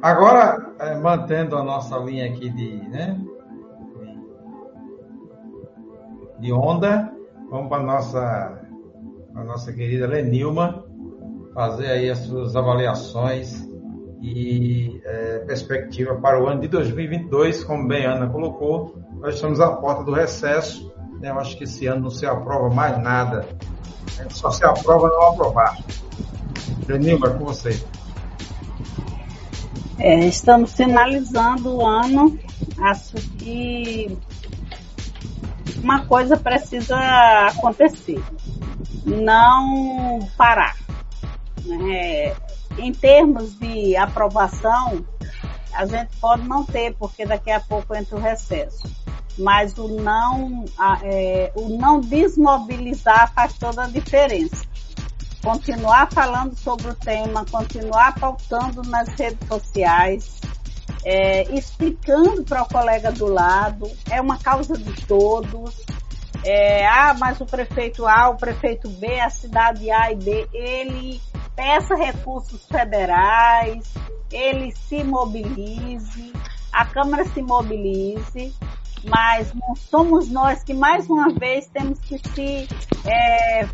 Agora, é, mantendo a nossa linha aqui de, né, de onda, vamos para a nossa, a nossa querida Lenilma fazer aí as suas avaliações e é, perspectiva para o ano de 2022, como bem a Ana colocou, nós estamos à porta do recesso, né? eu acho que esse ano não se aprova mais nada, só se aprova não aprovar. Lenilma, com você. É, estamos finalizando o ano. Acho que uma coisa precisa acontecer: não parar. Né? Em termos de aprovação, a gente pode não ter, porque daqui a pouco entra o recesso. Mas o não, é, o não desmobilizar faz toda a diferença continuar falando sobre o tema, continuar pautando nas redes sociais, é, explicando para o colega do lado, é uma causa de todos. É, ah, mas o prefeito A, o prefeito B, a cidade A e B, ele peça recursos federais, ele se mobilize, a Câmara se mobilize, mas somos nós que mais uma vez temos que se é,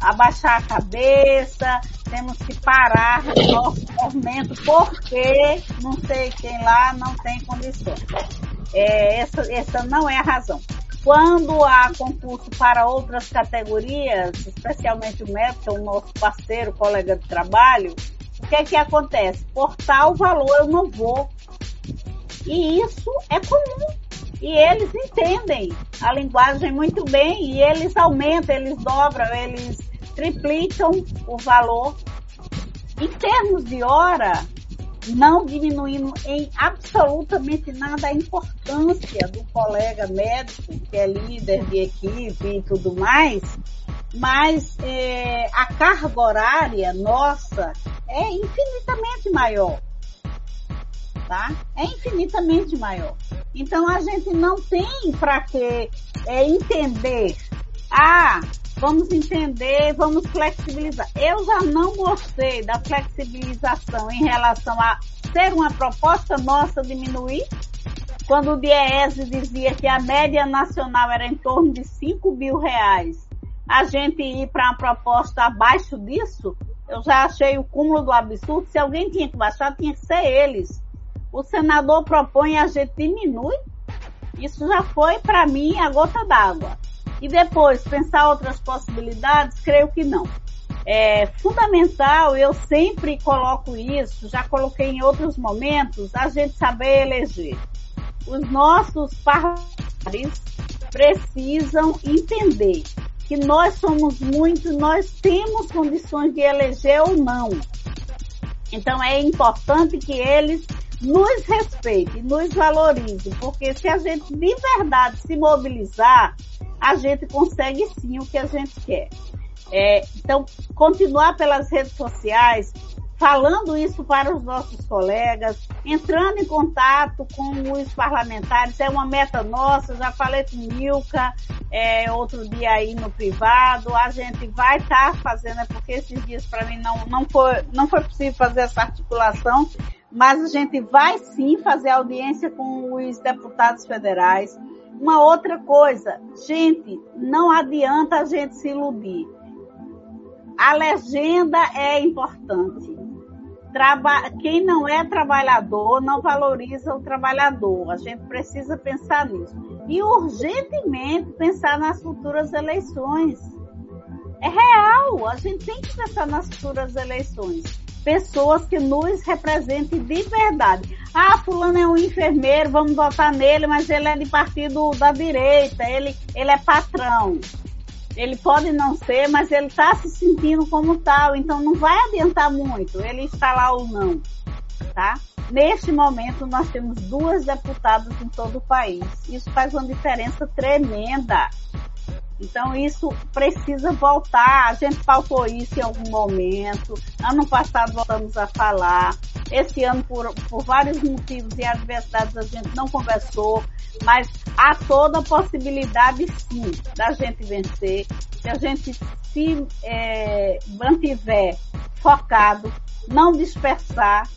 abaixar a cabeça, temos que parar o nosso movimento, porque não sei quem lá não tem condições. É, essa, essa não é a razão. Quando há concurso para outras categorias, especialmente o médico, que é o nosso parceiro, colega de trabalho, o que é que acontece? Por tal valor eu não vou. E isso é comum. E eles entendem a linguagem muito bem e eles aumentam, eles dobram, eles triplicam o valor. Em termos de hora, não diminuindo em absolutamente nada a importância do colega médico, que é líder de equipe e tudo mais, mas é, a carga horária nossa é infinitamente maior. Tá? É infinitamente maior. Então a gente não tem para que é, entender, ah, vamos entender, vamos flexibilizar. Eu já não gostei da flexibilização em relação a ser uma proposta nossa diminuir. Quando o Diese dizia que a média nacional era em torno de 5 mil reais, a gente ir para uma proposta abaixo disso, eu já achei o cúmulo do absurdo. Se alguém tinha que baixar, tinha que ser eles. O senador propõe a gente diminui. Isso já foi para mim a gota d'água e depois pensar outras possibilidades, creio que não. É fundamental, eu sempre coloco isso, já coloquei em outros momentos, a gente saber eleger. Os nossos parlamentares precisam entender que nós somos muito, nós temos condições de eleger ou não. Então é importante que eles nos respeitem, nos valorizem, porque se a gente de verdade se mobilizar, a gente consegue sim o que a gente quer. É, então, continuar pelas redes sociais, falando isso para os nossos colegas, entrando em contato com os parlamentares, é uma meta nossa, já falei com Milka, é, outro dia aí no privado, a gente vai estar tá fazendo, é porque esses dias para mim não, não, foi, não foi possível fazer essa articulação, mas a gente vai sim fazer audiência com os deputados federais, uma outra coisa, gente, não adianta a gente se iludir. A legenda é importante. Traba... Quem não é trabalhador não valoriza o trabalhador. A gente precisa pensar nisso. E urgentemente pensar nas futuras eleições. É real, a gente tem que pensar nas futuras eleições. Pessoas que nos representem de verdade. Ah, fulano é um enfermeiro, vamos votar nele, mas ele é de partido da direita, ele, ele é patrão. Ele pode não ser, mas ele está se sentindo como tal, então não vai adiantar muito ele está lá ou não, tá? Neste momento nós temos duas deputadas em todo o país. Isso faz uma diferença tremenda. Então isso precisa voltar. A gente pautou isso em algum momento. Ano passado voltamos a falar. Esse ano, por, por vários motivos e adversidades, a gente não conversou, mas há toda a possibilidade sim da gente vencer, se a gente se é, mantiver focado, não dispersar,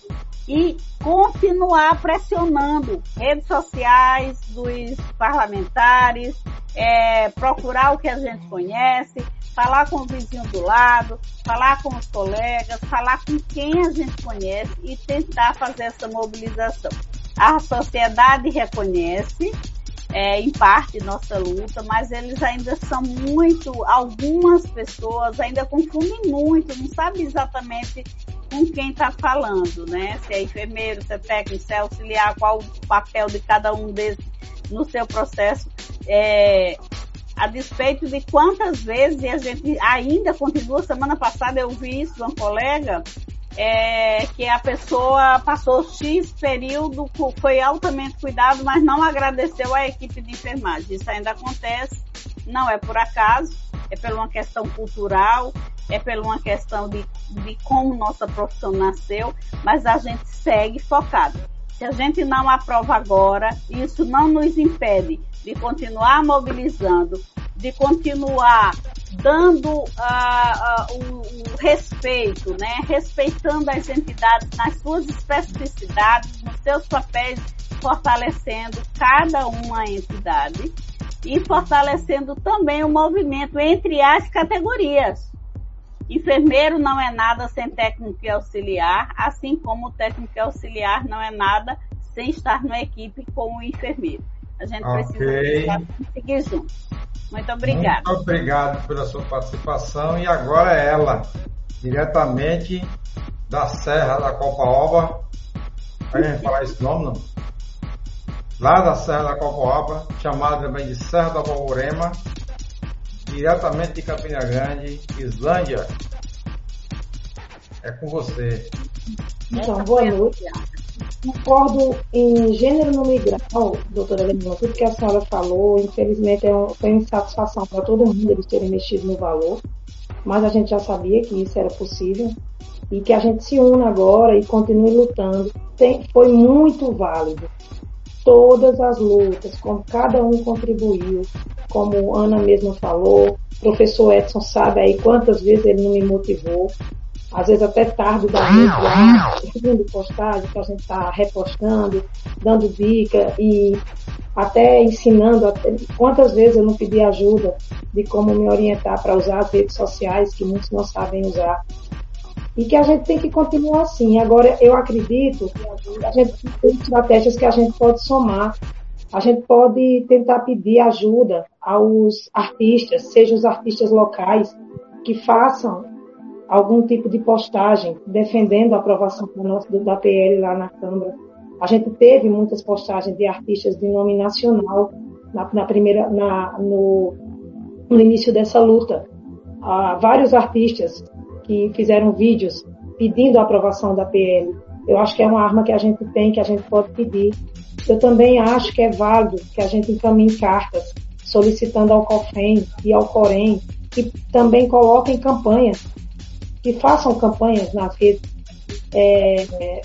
e continuar pressionando redes sociais dos parlamentares, é, procurar o que a gente conhece, falar com o vizinho do lado, falar com os colegas, falar com quem a gente conhece e tentar fazer essa mobilização. A sociedade reconhece, é, em parte, nossa luta, mas eles ainda são muito, algumas pessoas ainda confundem muito, não sabem exatamente com quem está falando, né? Se é enfermeiro, se é técnico, se é auxiliar, qual o papel de cada um desses no seu processo. É, a despeito de quantas vezes a gente ainda continua, semana passada eu vi isso de uma colega, é, que a pessoa passou X período, foi altamente cuidado, mas não agradeceu à equipe de enfermagem. Isso ainda acontece, não é por acaso, é por uma questão cultural, é por uma questão de, de como nossa profissão nasceu, mas a gente segue focado. Se a gente não aprova agora, isso não nos impede de continuar mobilizando, de continuar dando uh, uh, o, o, respeito, né? respeitando as entidades nas suas especificidades, nos seus papéis, fortalecendo cada uma entidade e fortalecendo também o movimento entre as categorias. Enfermeiro não é nada sem técnico e auxiliar, assim como o técnico e auxiliar não é nada sem estar na equipe com o enfermeiro. A gente okay. precisa seguir juntos. Muito obrigada. Muito obrigado pela sua participação. E agora ela, diretamente da Serra da Copaoba. A gente falar esse nome, não? Lá da Serra da Copaoba, chamada também de Serra da Borborema, diretamente de Campina Grande, Islândia. É com você. Então, boa noite. Concordo em gênero, e grau, doutora Leonor, tudo que a senhora falou, infelizmente é um, foi uma insatisfação para todo mundo eles terem mexido no valor, mas a gente já sabia que isso era possível e que a gente se una agora e continue lutando. Tem, foi muito válido. Todas as lutas, como cada um contribuiu, como Ana mesmo falou, professor Edson sabe aí quantas vezes ele não me motivou, às vezes até tarde da noite seguindo postagem que a gente está repostando, dando dica e até ensinando até, quantas vezes eu não pedi ajuda de como me orientar para usar as redes sociais que muitos não sabem usar. E que a gente tem que continuar assim. Agora, eu acredito que a gente tem estratégias que a gente pode somar. A gente pode tentar pedir ajuda aos artistas, seja os artistas locais, que façam algum tipo de postagem defendendo a aprovação do nosso, da PL lá na Câmara. A gente teve muitas postagens de artistas de nome nacional na, na primeira, na, no, no, início dessa luta. Há vários artistas que fizeram vídeos pedindo a aprovação da PL. Eu acho que é uma arma que a gente tem, que a gente pode pedir. Eu também acho que é válido que a gente encaminhe cartas solicitando ao COFEM e ao COREM que também coloquem campanhas que façam campanhas nas redes. É,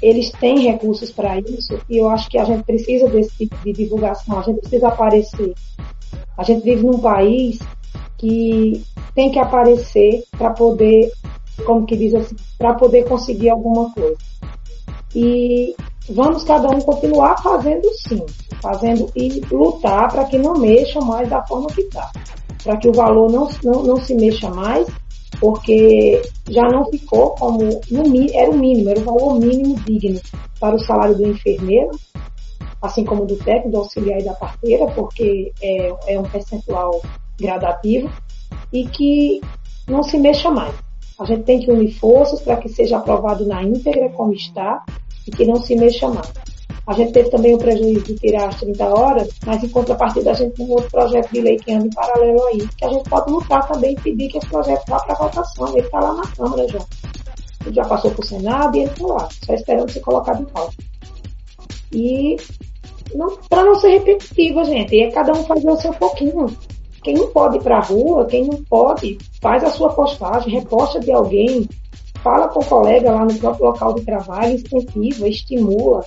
eles têm recursos para isso e eu acho que a gente precisa desse tipo de divulgação, a gente precisa aparecer. A gente vive num país que tem que aparecer para poder, como que diz assim, para poder conseguir alguma coisa. E vamos cada um continuar fazendo sim, fazendo e lutar para que não mexam mais da forma que está. Para que o valor não, não, não se mexa mais porque já não ficou como, no, era o mínimo, era o valor mínimo digno para o salário do enfermeiro, assim como do técnico, do auxiliar e da parteira, porque é, é um percentual gradativo, e que não se mexa mais. A gente tem que unir forças para que seja aprovado na íntegra como está e que não se mexa mais. A gente teve também o prejuízo de tirar as 30 horas, mas em contrapartida a gente tem um outro projeto de lei que anda em paralelo aí, que a gente pode lutar também e pedir que esse projeto vá para votação. Ele está lá na Câmara já. Ele já passou para o Senado e ele está lá, só esperando ser colocado em pauta. E para não ser repetitiva, gente, é cada um fazer o seu pouquinho. Quem não pode ir para a rua, quem não pode, faz a sua postagem, reposta de alguém, fala com o colega lá no próprio local de trabalho, incentiva, estimula.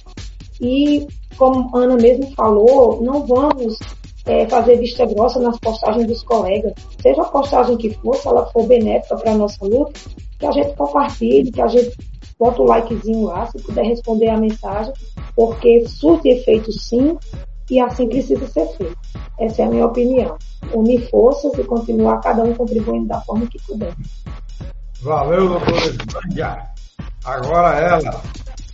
E, como Ana mesmo falou, não vamos é, fazer vista grossa nas postagens dos colegas. Seja a postagem que for, se ela for benéfica para a nossa luta, que a gente compartilhe, que a gente bota o likezinho lá, se puder responder a mensagem, porque surte efeito sim, e assim precisa ser feito. Essa é a minha opinião. Unir forças e continuar cada um contribuindo da forma que puder. Valeu, doutora Esbanja. Agora ela,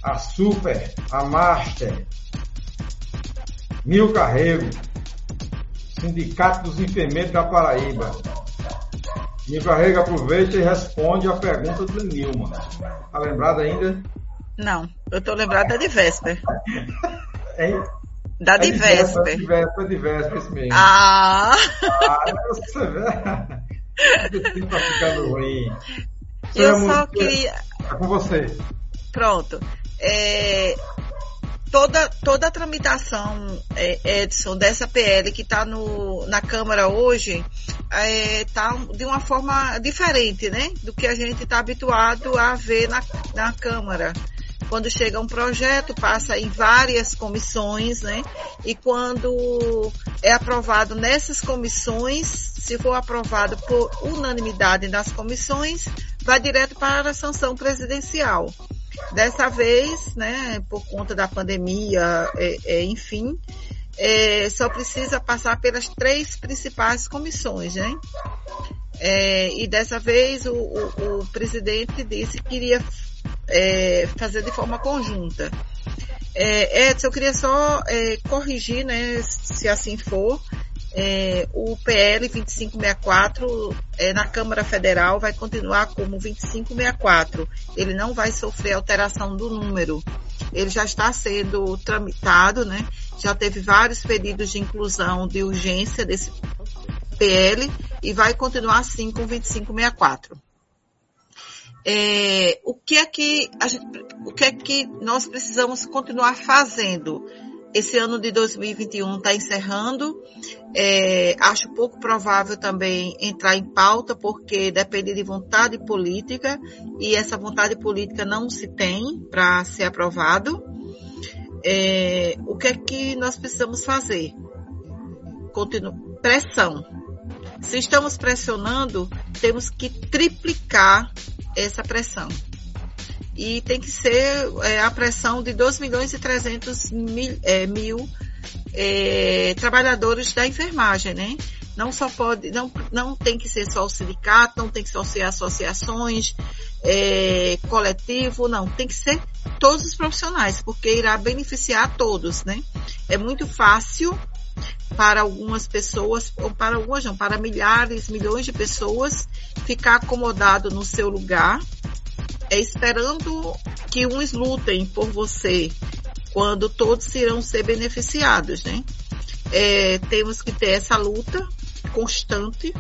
a super, a master, Mil Carrego, Sindicato dos Enfermeiros da Paraíba. Mil Carrego aproveita e responde a pergunta do Nilma. Tá lembrada ainda? Não, eu tô lembrada de véspera. Hein? Da É de véspera. De véspera, de véspera, esse mesmo. Ah! Ah, você vê. Tá ficando ruim. Eu Vamos- só queria. É com você. Pronto. É, toda, toda a tramitação, é, Edson, dessa PL que está na Câmara hoje, está de uma forma diferente, né? Do que a gente está habituado a ver na, na Câmara. Quando chega um projeto, passa em várias comissões, né? E quando é aprovado nessas comissões, se for aprovado por unanimidade nas comissões, vai direto para a sanção presidencial. Dessa vez, né, por conta da pandemia, é, é, enfim, é, só precisa passar pelas três principais comissões, né? É, e dessa vez o, o, o presidente disse que iria é, fazer de forma conjunta. É, Edson, eu queria só é, corrigir, né, se assim for, é, o PL 2564 é, na Câmara Federal vai continuar como 2564. Ele não vai sofrer alteração do número. Ele já está sendo tramitado, né? Já teve vários pedidos de inclusão de urgência desse PL e vai continuar assim com 2564. É, o que é que a gente, o que é que nós precisamos continuar fazendo? Esse ano de 2021 está encerrando. É, acho pouco provável também entrar em pauta, porque depende de vontade política e essa vontade política não se tem para ser aprovado. É, o que é que nós precisamos fazer? Continu pressão. Se estamos pressionando, temos que triplicar essa pressão e tem que ser é, a pressão de 2 milhões e 300 mil, é, mil é, trabalhadores da enfermagem, né? Não só pode, não, não tem que ser só o sindicato, não tem que só ser associações, é, coletivo, não, tem que ser todos os profissionais, porque irá beneficiar todos, né? É muito fácil para algumas pessoas, ou para algumas não, para milhares, milhões de pessoas, ficar acomodado no seu lugar, é esperando que uns lutem por você, quando todos irão ser beneficiados, né? É, temos que ter essa luta constante.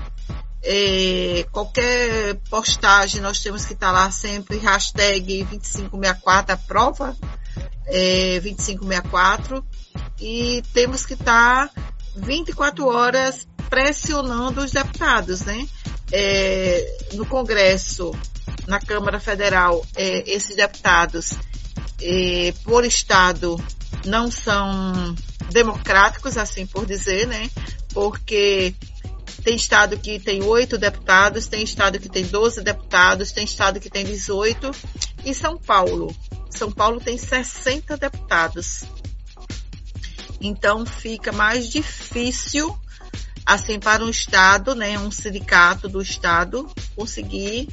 É, qualquer postagem nós temos que estar lá sempre, hashtag 2564, aprova é, 2564, e temos que estar 24 horas pressionando os deputados, né? É, no Congresso, na Câmara Federal, é, esses deputados, é, por Estado, não são democráticos, assim por dizer, né? Porque tem Estado que tem oito deputados, tem Estado que tem 12 deputados, tem Estado que tem 18, e São Paulo. São Paulo tem 60 deputados. Então fica mais difícil assim para um estado, né, um sindicato do estado conseguir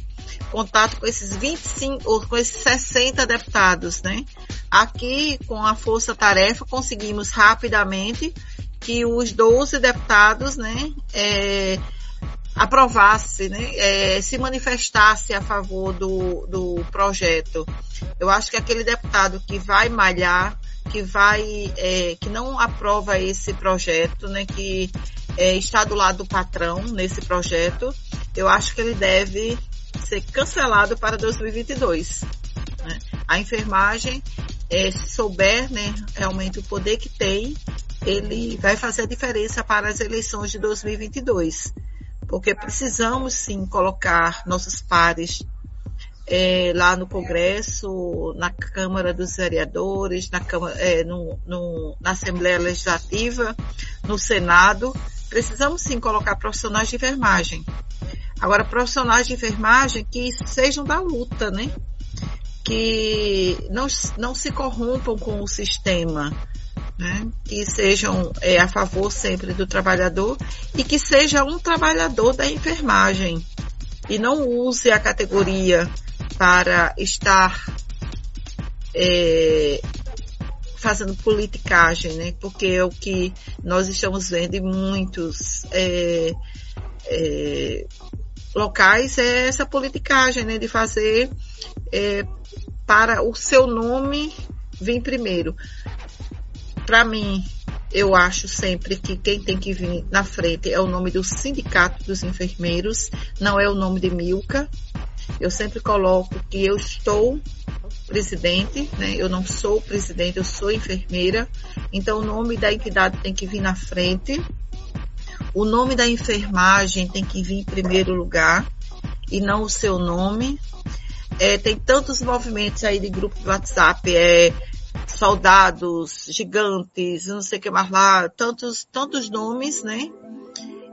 contato com esses 25 ou com esses 60 deputados, né? Aqui com a Força Tarefa conseguimos rapidamente que os 12 deputados, né, é, aprovasse, né, é, se manifestasse a favor do, do projeto. Eu acho que aquele deputado que vai malhar, que vai, é, que não aprova esse projeto, né, que é, está do lado do patrão nesse projeto, eu acho que ele deve ser cancelado para 2022. Né? A enfermagem, é, se souber né, realmente o poder que tem, ele vai fazer a diferença para as eleições de 2022. Porque precisamos sim colocar nossos pares é, lá no Congresso, na Câmara dos Vereadores, na, Câmara, é, no, no, na Assembleia Legislativa, no Senado. Precisamos sim colocar profissionais de enfermagem. Agora, profissionais de enfermagem que sejam da luta, né? que não, não se corrompam com o sistema, né? que sejam é, a favor sempre do trabalhador e que seja um trabalhador da enfermagem e não use a categoria para estar é, fazendo politicagem, né? Porque é o que nós estamos vendo em muitos é, é, locais é essa politicagem, né? De fazer é, para o seu nome vir primeiro. Para mim, eu acho sempre que quem tem que vir na frente é o nome do Sindicato dos Enfermeiros, não é o nome de Milka. Eu sempre coloco que eu estou presidente, né? Eu não sou presidente, eu sou enfermeira. Então o nome da entidade tem que vir na frente. O nome da enfermagem tem que vir em primeiro lugar e não o seu nome. É, tem tantos movimentos aí de grupo de WhatsApp, é soldados, gigantes, não sei o que mais lá, tantos, tantos nomes, né?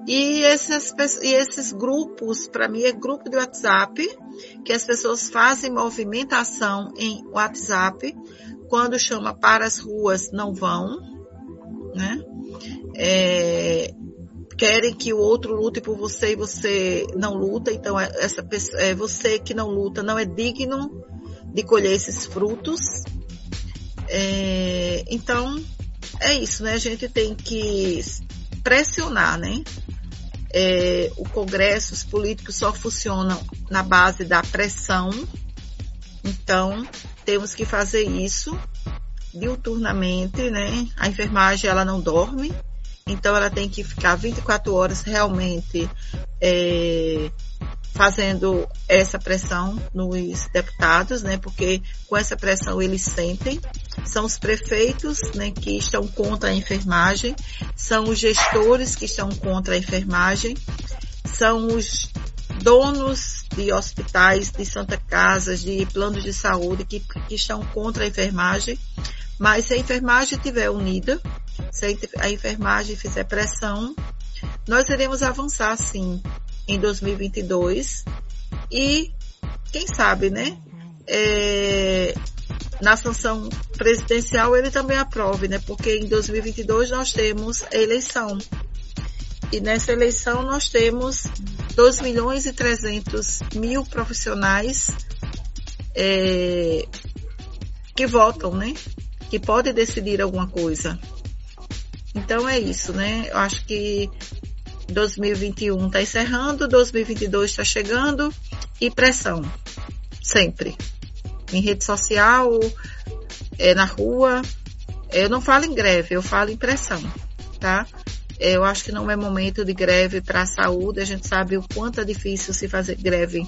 E esses, e esses grupos, para mim, é grupo de WhatsApp, que as pessoas fazem movimentação em WhatsApp, quando chama para as ruas não vão, né? É, querem que o outro lute por você e você não luta, então é, essa pessoa, é você que não luta não é digno de colher esses frutos. É, então é isso, né? A gente tem que pressionar, né? É, o Congresso, os políticos só funcionam na base da pressão. Então, temos que fazer isso diuturnamente, né? A enfermagem, ela não dorme. Então, ela tem que ficar 24 horas realmente é, fazendo essa pressão nos deputados, né? Porque com essa pressão eles sentem. São os prefeitos, né, que estão contra a enfermagem, são os gestores que estão contra a enfermagem, são os donos de hospitais, de santa casas, de planos de saúde que, que estão contra a enfermagem. Mas se a enfermagem estiver unida, se a enfermagem fizer pressão, nós iremos avançar sim em 2022 e quem sabe, né? É, na sanção presidencial ele também aprove, né? Porque em 2022 nós temos a eleição. E nessa eleição nós temos 2 milhões e 300 mil profissionais é, que votam, né? Que podem decidir alguma coisa. Então é isso, né? Eu acho que 2021 está encerrando, 2022 está chegando e pressão, sempre. Em rede social, é, na rua. Eu não falo em greve, eu falo em pressão, tá? Eu acho que não é momento de greve para a saúde. A gente sabe o quanto é difícil se fazer greve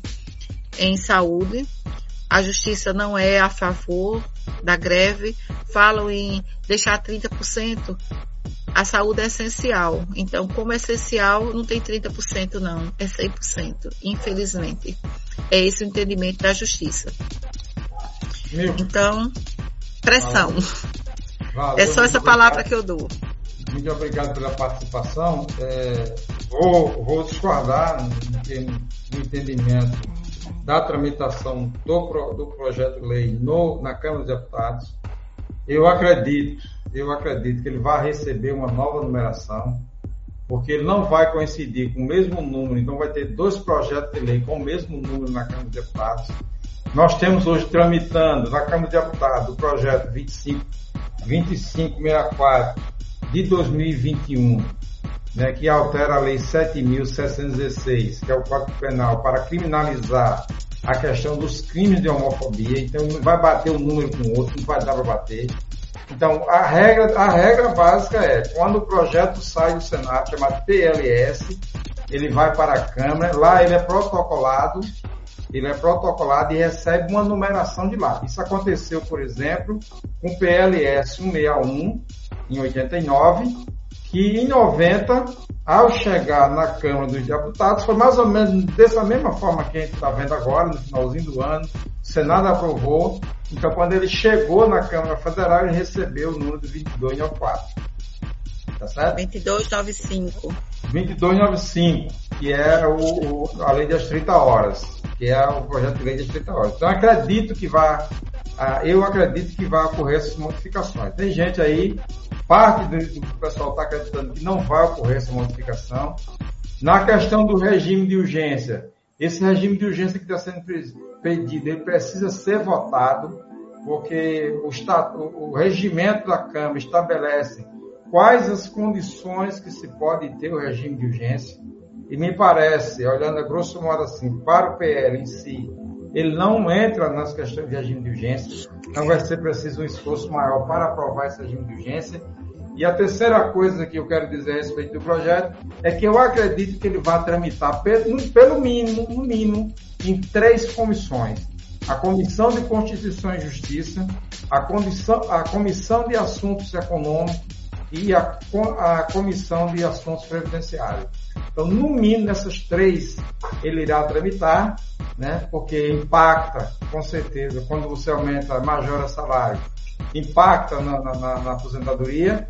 em saúde. A justiça não é a favor da greve. Falam em deixar 30% a saúde é essencial. Então, como é essencial, não tem 30% não, é 100%, infelizmente. É esse o entendimento da justiça. Meu. Então, pressão. Valeu. É só essa palavra que eu dou. Muito obrigado pela participação. É, vou, vou discordar no entendimento da tramitação do, do projeto de lei no, na Câmara dos Deputados. Eu acredito eu acredito que ele vai receber uma nova numeração, porque ele não vai coincidir com o mesmo número, então vai ter dois projetos de lei com o mesmo número na Câmara de Deputados. Nós temos hoje tramitando na Câmara de Deputados o projeto 25, 2564 de 2021, né, que altera a Lei 7.716, que é o Código Penal, para criminalizar a questão dos crimes de homofobia. Então, não vai bater um número com o outro, não vai dar para bater. Então, a regra, a regra básica é, quando o projeto sai do Senado, chamado PLS, ele vai para a Câmara, lá ele é protocolado, ele é protocolado e recebe uma numeração de lá. Isso aconteceu, por exemplo, com o PLS 161, em 89, que em 90, ao chegar na Câmara dos Deputados, foi mais ou menos dessa mesma forma que a gente está vendo agora, no finalzinho do ano, o Senado aprovou, então, quando ele chegou na Câmara Federal, ele recebeu o número de 2294. Tá certo? 2295. 2295, que é o, o, a lei das 30 horas. Que é o projeto de lei de 30 horas. Então, acredito que vai, ah, eu acredito que vai ocorrer essas modificações. Tem gente aí, parte do, do pessoal está acreditando que não vai ocorrer essa modificação. Na questão do regime de urgência, esse regime de urgência que está sendo pedido, ele precisa ser votado, porque o, estado, o regimento da Câmara estabelece quais as condições que se pode ter o regime de urgência. E me parece, olhando a grosso modo assim, para o PL em si, ele não entra nas questões de regime de urgência, então vai ser preciso um esforço maior para aprovar esse regime de urgência. E a terceira coisa que eu quero dizer a respeito do projeto é que eu acredito que ele vai tramitar pelo, pelo mínimo, no mínimo, em três comissões. A Comissão de Constituição e Justiça, a Comissão, a Comissão de Assuntos Econômicos e a, a Comissão de Assuntos Previdenciários. Então, no mínimo, nessas três, ele irá tramitar, né? porque impacta, com certeza, quando você aumenta, majora salário, impacta na, na, na aposentadoria,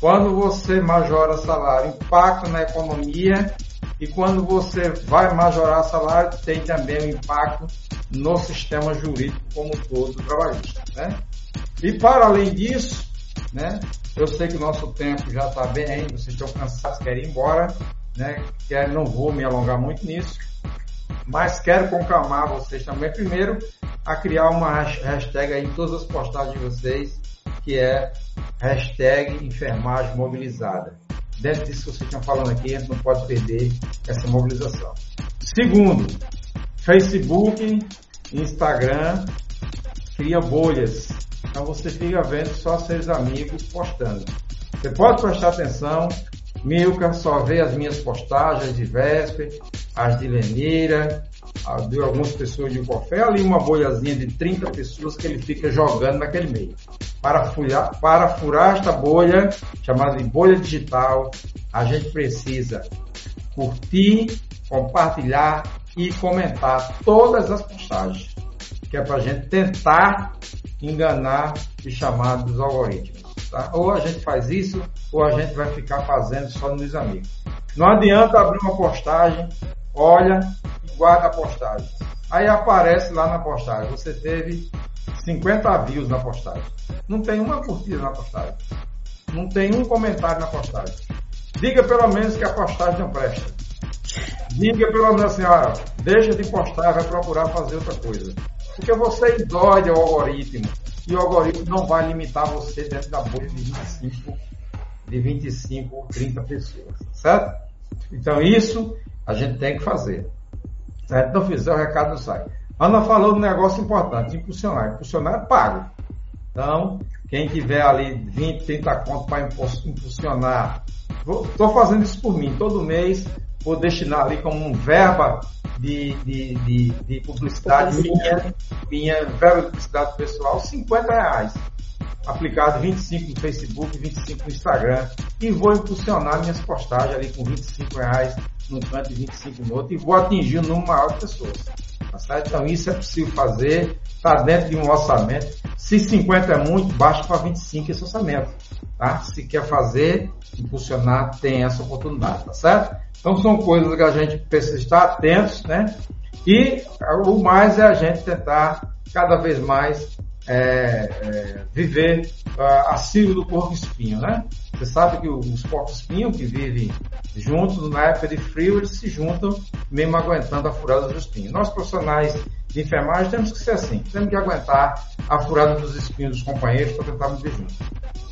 quando você majora salário, impacta na economia, e quando você vai majorar salário, tem também um impacto no sistema jurídico como todo trabalhista. Né? E para além disso, né, eu sei que o nosso tempo já está bem, vocês estão cansados, querem ir embora, né? Quero, não vou me alongar muito nisso, mas quero conclamar vocês também, primeiro, a criar uma hashtag aí em todas as postagens de vocês, que é hashtag enfermagem mobilizada. Dentro disso que vocês estão falando aqui, a gente não pode perder essa mobilização. Segundo, Facebook, Instagram, cria bolhas então você fica vendo só seus amigos postando. Você pode prestar atenção, Milka só vê as minhas postagens de Vesper, as de Lenira, de algumas pessoas de Cofé, ali uma bolhazinha de 30 pessoas que ele fica jogando naquele meio. Para furar, para furar esta bolha, chamada de bolha digital, a gente precisa curtir, compartilhar e comentar todas as postagens, que é para a gente tentar enganar e chamar dos algoritmos. Tá? Ou a gente faz isso, ou a gente vai ficar fazendo só nos amigos. Não adianta abrir uma postagem, olha e guarda a postagem. Aí aparece lá na postagem, você teve 50 views na postagem. Não tem uma curtida na postagem. Não tem um comentário na postagem. Diga pelo menos que a postagem não presta. Diga pelo menos assim, ó, deixa de postar, vai procurar fazer outra coisa. Porque você endóide o algoritmo e o algoritmo não vai limitar você dentro da bolha de 25, de 25 ou 30 pessoas, certo? Então isso a gente tem que fazer. Certo? Não fizer, o recado não sai. Ana falou de um negócio importante, impulsionar. Impulsionar é pago. Então, quem tiver ali 20, 30 contos para impulsionar, estou fazendo isso por mim. Todo mês vou destinar ali como um verba de, de, de, de publicidade minha, minha verba de publicidade pessoal, 50 reais. Aplicado 25 no Facebook, 25 no Instagram. E vou impulsionar minhas postagens ali com 25 reais num canto e 25 no outro. E vou atingir um número maior de pessoas. Tá? Então isso é possível fazer, está dentro de um orçamento. Se 50 é muito, baixa para 25 esse orçamento. Tá? Se quer fazer, impulsionar, tem essa oportunidade, tá certo? Então são coisas que a gente precisa estar atentos, né? E o mais é a gente tentar cada vez mais é, é, viver uh, acima do porco espinho, né? Você sabe que os porcos espinho que vivem juntos na época de frio, eles se juntam mesmo aguentando a furada dos espinhos. Nós profissionais de enfermagem temos que ser assim, temos que aguentar a furada dos espinhos dos companheiros para tentar viver juntos.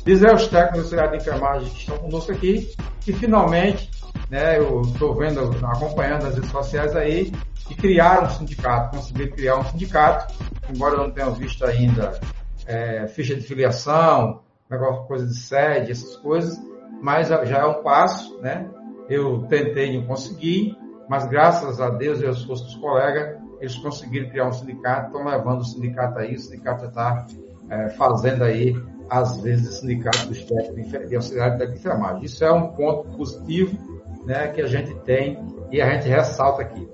Dizer aos técnicos da de enfermagem que estão conosco aqui que finalmente né, eu estou vendo, acompanhando as redes sociais aí, que criaram um sindicato, conseguiram criar um sindicato, embora eu não tenha visto ainda é, ficha de filiação, negócio, coisa de sede, essas coisas, mas já é um passo, né? Eu tentei não consegui, mas graças a Deus e aos esforço dos colegas, eles conseguiram criar um sindicato, estão levando o sindicato aí, o sindicato já está é, fazendo aí, às vezes, o sindicato dos técnicos de auxiliares de enfermagem. Isso é um ponto positivo né, que a gente tem e a gente ressalta aqui.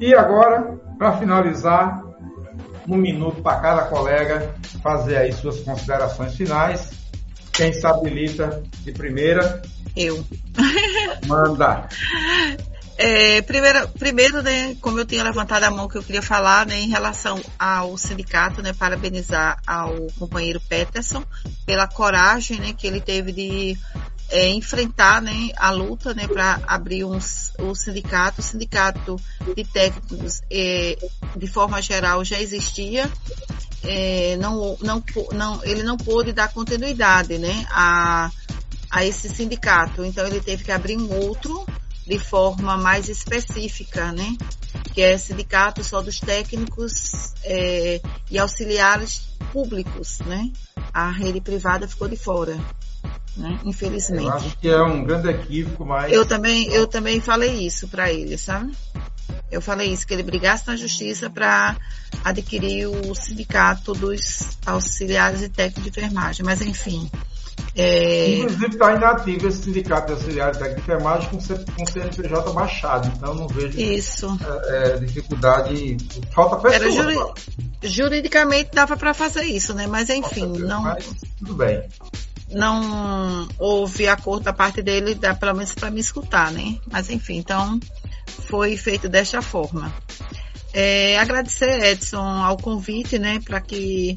E agora, para finalizar, um minuto para cada colega fazer aí suas considerações finais. Quem se habilita de primeira? Eu. Manda. É, primeiro, primeiro, né, como eu tinha levantado a mão que eu queria falar, né, em relação ao sindicato, né, parabenizar ao companheiro Peterson pela coragem, né, que ele teve de é, enfrentar, né, a luta, né, para abrir um, o sindicato. O sindicato de técnicos, é, de forma geral, já existia. É, não, não, não, ele não pôde dar continuidade, né, a, a esse sindicato. Então ele teve que abrir um outro de forma mais específica, né? Que é sindicato só dos técnicos é, e auxiliares públicos, né? A rede privada ficou de fora, né? Infelizmente. Eu acho que é um grande equívoco, mas eu também eu também falei isso para ele, sabe? Eu falei isso que ele brigasse na justiça para adquirir o sindicato dos auxiliares e técnicos de enfermagem, mas enfim. É... Inclusive está inativo esse sindicato de auxiliares técnicos de enfermagem com, com CNPJ baixado, então não vejo Isso. É, é, dificuldade, falta pessoa. Juri... Juridicamente dava para fazer isso, né? Mas enfim, não. Mas, tudo bem. Não houve acordo da parte dele, dá, pelo menos para me escutar, né? Mas enfim, então foi feito desta forma. É, agradecer, Edson, ao convite, né, para que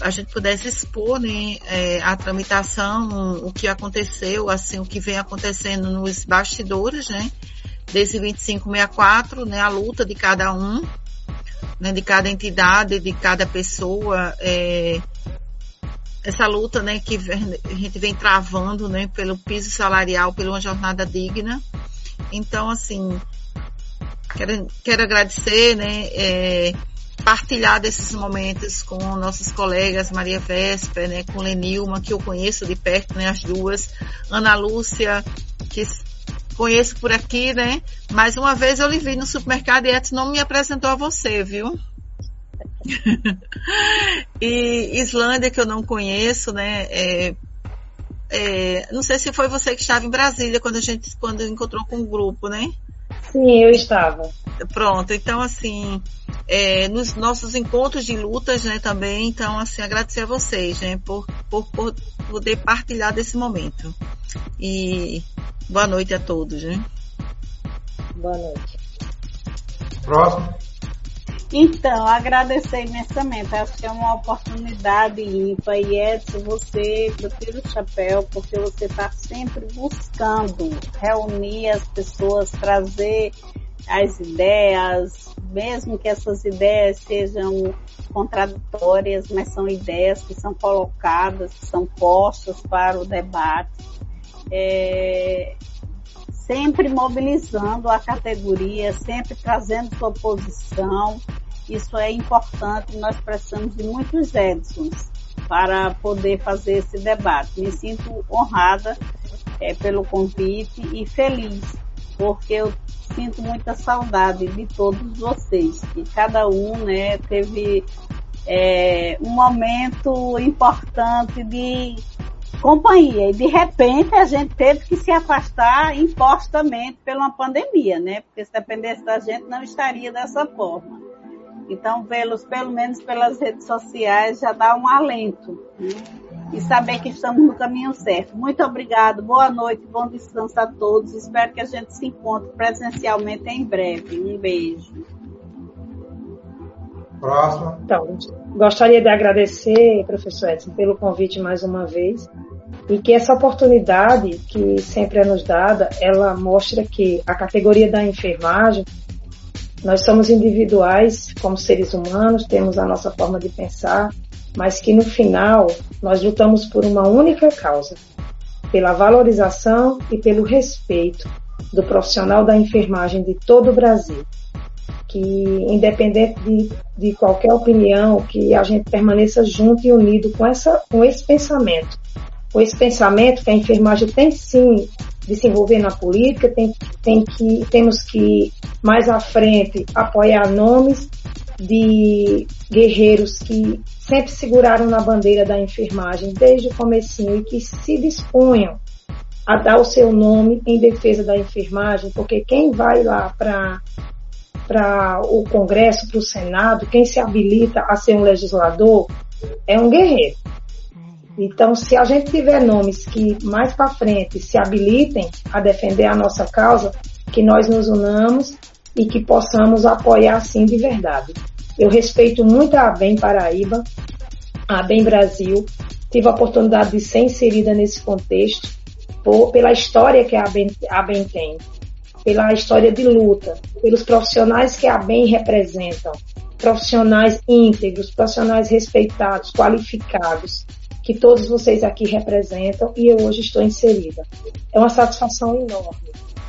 a gente pudesse expor né, é, a tramitação, o que aconteceu, assim, o que vem acontecendo nos bastidores, né, desse 2564, né, a luta de cada um, né, de cada entidade, de cada pessoa, é, essa luta, né, que a gente vem travando, né, pelo piso salarial, pela uma jornada digna. Então, assim, quero, quero agradecer, né, é, partilhar desses momentos com nossos colegas Maria Vesper, né, com Lenilma, que eu conheço de perto, né, as duas, Ana Lúcia, que conheço por aqui, né, mais uma vez eu lhe vi no supermercado e Edson não me apresentou a você, viu? e Islândia, que eu não conheço, né, é, é, não sei se foi você que estava em Brasília quando a gente, quando encontrou com o grupo, né? Sim, eu estava. Pronto, então assim, é, nos nossos encontros de lutas, né, também, então assim, agradecer a vocês, né, por, por, por poder partilhar desse momento. E boa noite a todos, né? Boa noite. Próximo. Então, agradecer imensamente. Acho que é uma oportunidade ímpar. E Edson, você, eu tiro o chapéu, porque você está sempre buscando reunir as pessoas, trazer as ideias, mesmo que essas ideias sejam contraditórias, mas são ideias que são colocadas, que são postas para o debate. É, sempre mobilizando a categoria, sempre trazendo sua posição. Isso é importante, nós precisamos de muitos Edsons para poder fazer esse debate. Me sinto honrada é, pelo convite e feliz, porque eu sinto muita saudade de todos vocês, que cada um né, teve é, um momento importante de companhia. E de repente a gente teve que se afastar impostamente pela pandemia, né? Porque se dependesse da gente não estaria dessa forma. Então vê-los pelo menos pelas redes sociais já dá um alento. Né? E saber que estamos no caminho certo. Muito obrigado, boa noite, bom descanso a todos. Espero que a gente se encontre presencialmente em breve. Um beijo. Próximo. Então, gostaria de agradecer, professor Edson, pelo convite mais uma vez e que essa oportunidade que sempre é nos dada, ela mostra que a categoria da enfermagem, nós somos individuais como seres humanos, temos a nossa forma de pensar, mas que no final nós lutamos por uma única causa, pela valorização e pelo respeito do profissional da enfermagem de todo o Brasil que independente de, de qualquer opinião, que a gente permaneça junto e unido com, essa, com esse pensamento. Com esse pensamento que a enfermagem tem sim de se envolver na política, tem, tem que, temos que mais à frente apoiar nomes de guerreiros que sempre seguraram na bandeira da enfermagem desde o comecinho e que se disponham a dar o seu nome em defesa da enfermagem, porque quem vai lá para para o Congresso, para o Senado, quem se habilita a ser um legislador é um guerreiro. Então, se a gente tiver nomes que mais para frente se habilitem a defender a nossa causa, que nós nos unamos e que possamos apoiar sim de verdade. Eu respeito muito a Bem Paraíba, a Bem Brasil, tive a oportunidade de ser inserida nesse contexto por, pela história que a Bem, a Bem tem, pela história de luta, pelos profissionais que a Bem representam, profissionais íntegros, profissionais respeitados, qualificados, que todos vocês aqui representam e eu hoje estou inserida. É uma satisfação enorme.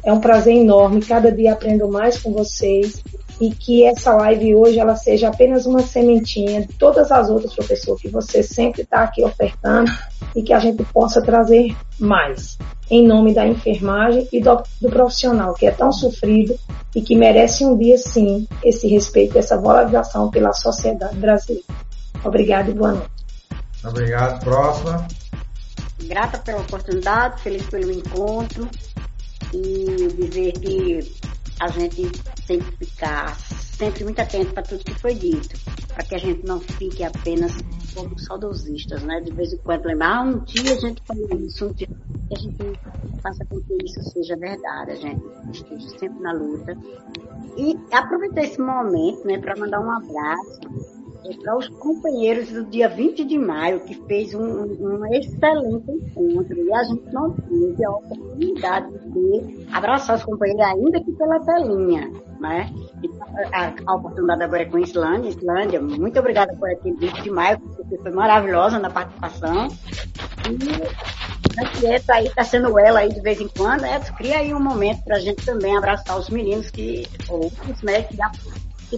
É um prazer enorme. Cada dia aprendo mais com vocês e que essa live hoje ela seja apenas uma sementinha de todas as outras, professor, que você sempre está aqui ofertando e que a gente possa trazer mais em nome da enfermagem e do, do, profissional que é tão sofrido e que merece um dia sim esse respeito, essa valorização pela sociedade brasileira. Obrigada e boa noite. Obrigado. Próxima. Grata pela oportunidade, feliz pelo encontro e dizer que a gente tem que ficar sempre muito atento para tudo que foi dito, para que a gente não fique apenas como saudosistas, né? De vez em quando lembrar, ah, um dia a gente falou isso, um dia a gente faça com que isso seja verdade, a gente esteja sempre na luta. E aproveitar esse momento, né, para mandar um abraço para os companheiros do dia 20 de maio, que fez um, um, excelente encontro. E a gente não teve a oportunidade de abraçar os companheiros, ainda que pela telinha. Né? A, a, oportunidade agora é com a Islândia. Islândia, muito obrigada por aquele 20 de maio, porque foi maravilhosa na participação. E a Tieta aí está sendo ela aí de vez em quando, né? cria aí um momento para a gente também abraçar os meninos que, outros, né, que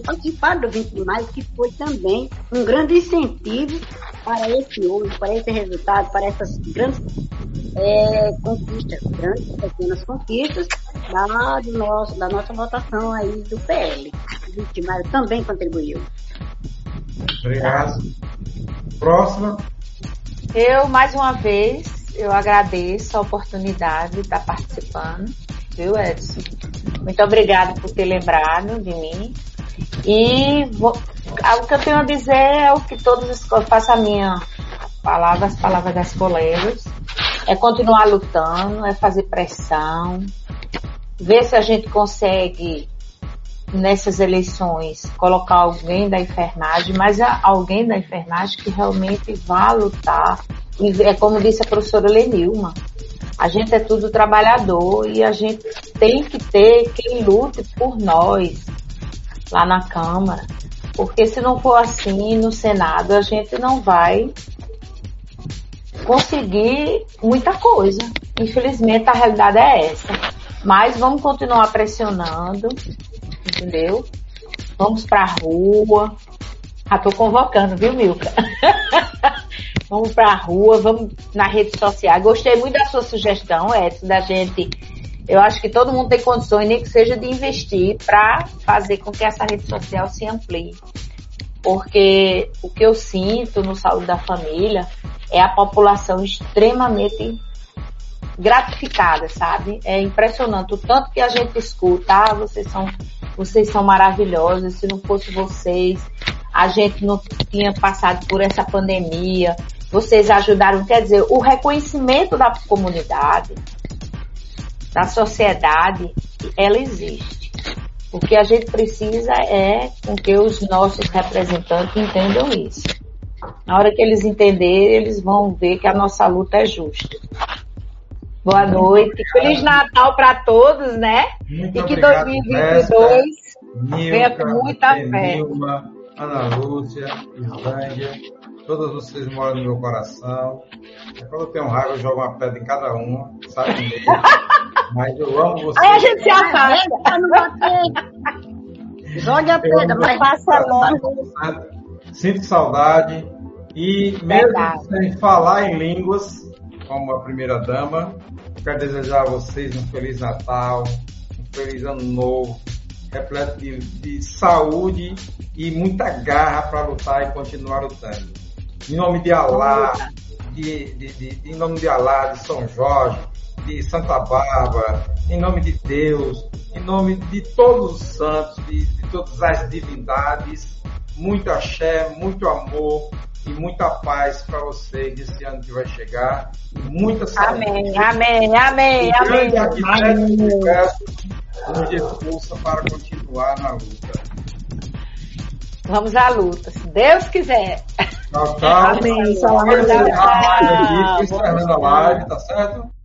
dá que participaram do 20 de maio, que foi também um grande incentivo para esse hoje, para esse resultado, para essas grandes é, conquistas, grandes e pequenas conquistas da, do nosso, da nossa votação aí do PL. O 20 de maio também contribuiu. Obrigado. Próxima. Eu, mais uma vez, eu agradeço a oportunidade de estar participando, viu, Edson? Muito obrigada por ter lembrado de mim. E vou, o que eu tenho a dizer é o que todos faço a minha palavra, as palavras das colegas, é continuar lutando, é fazer pressão, ver se a gente consegue nessas eleições colocar alguém da enfermagem, mas alguém da enfermagem que realmente vá lutar. E é como disse a professora Lenilma, a gente é tudo trabalhador e a gente tem que ter quem lute por nós, lá na Câmara, porque se não for assim no Senado, a gente não vai conseguir muita coisa. Infelizmente a realidade é essa. Mas vamos continuar pressionando, entendeu? Vamos pra rua. Já tô convocando, viu, Milka? vamos pra rua, vamos na rede social. Gostei muito da sua sugestão, Edson, da gente eu acho que todo mundo tem condições, nem que seja de investir para fazer com que essa rede social se amplie. Porque o que eu sinto no Saúde da Família é a população extremamente gratificada, sabe? É impressionante o tanto que a gente escuta, ah, vocês são, vocês são maravilhosos, se não fosse vocês, a gente não tinha passado por essa pandemia, vocês ajudaram, quer dizer, o reconhecimento da comunidade, da sociedade, ela existe. O que a gente precisa é com que os nossos representantes entendam isso. Na hora que eles entenderem, eles vão ver que a nossa luta é justa. Boa noite. Feliz Natal para todos, né? Muito e que 2022 venha com muita fé. Nilma, Ana Lúcia, Islândia, todas vocês moram no meu coração. Quando eu tenho raiva, eu jogo uma pedra em cada uma, sabe. Mas eu amo vocês. Aí a gente se afasta. Jogue a pedra, mas passa logo. Sinto saudade. E mesmo sem falar em línguas, como a primeira dama, quero desejar a vocês um Feliz Natal, um Feliz Ano Novo, repleto de, de saúde e muita garra para lutar e continuar lutando. Em nome de Alá, de, de, de, em nome de Alá, de São Jorge, de Santa Bárbara, em nome de Deus, em nome de todos os santos, de, de todas as divindades, muito axé, muito amor e muita paz para vocês nesse ano que vai chegar. Muita saúde. Amém, amém, amém, amém. Grande arquiteto do universo, nos dê força para continuar na luta. Vamos à luta, se Deus quiser. Tchau, tchau. Amém. Encerrar a live aqui, Tchau. tô encerrando a live, tá certo?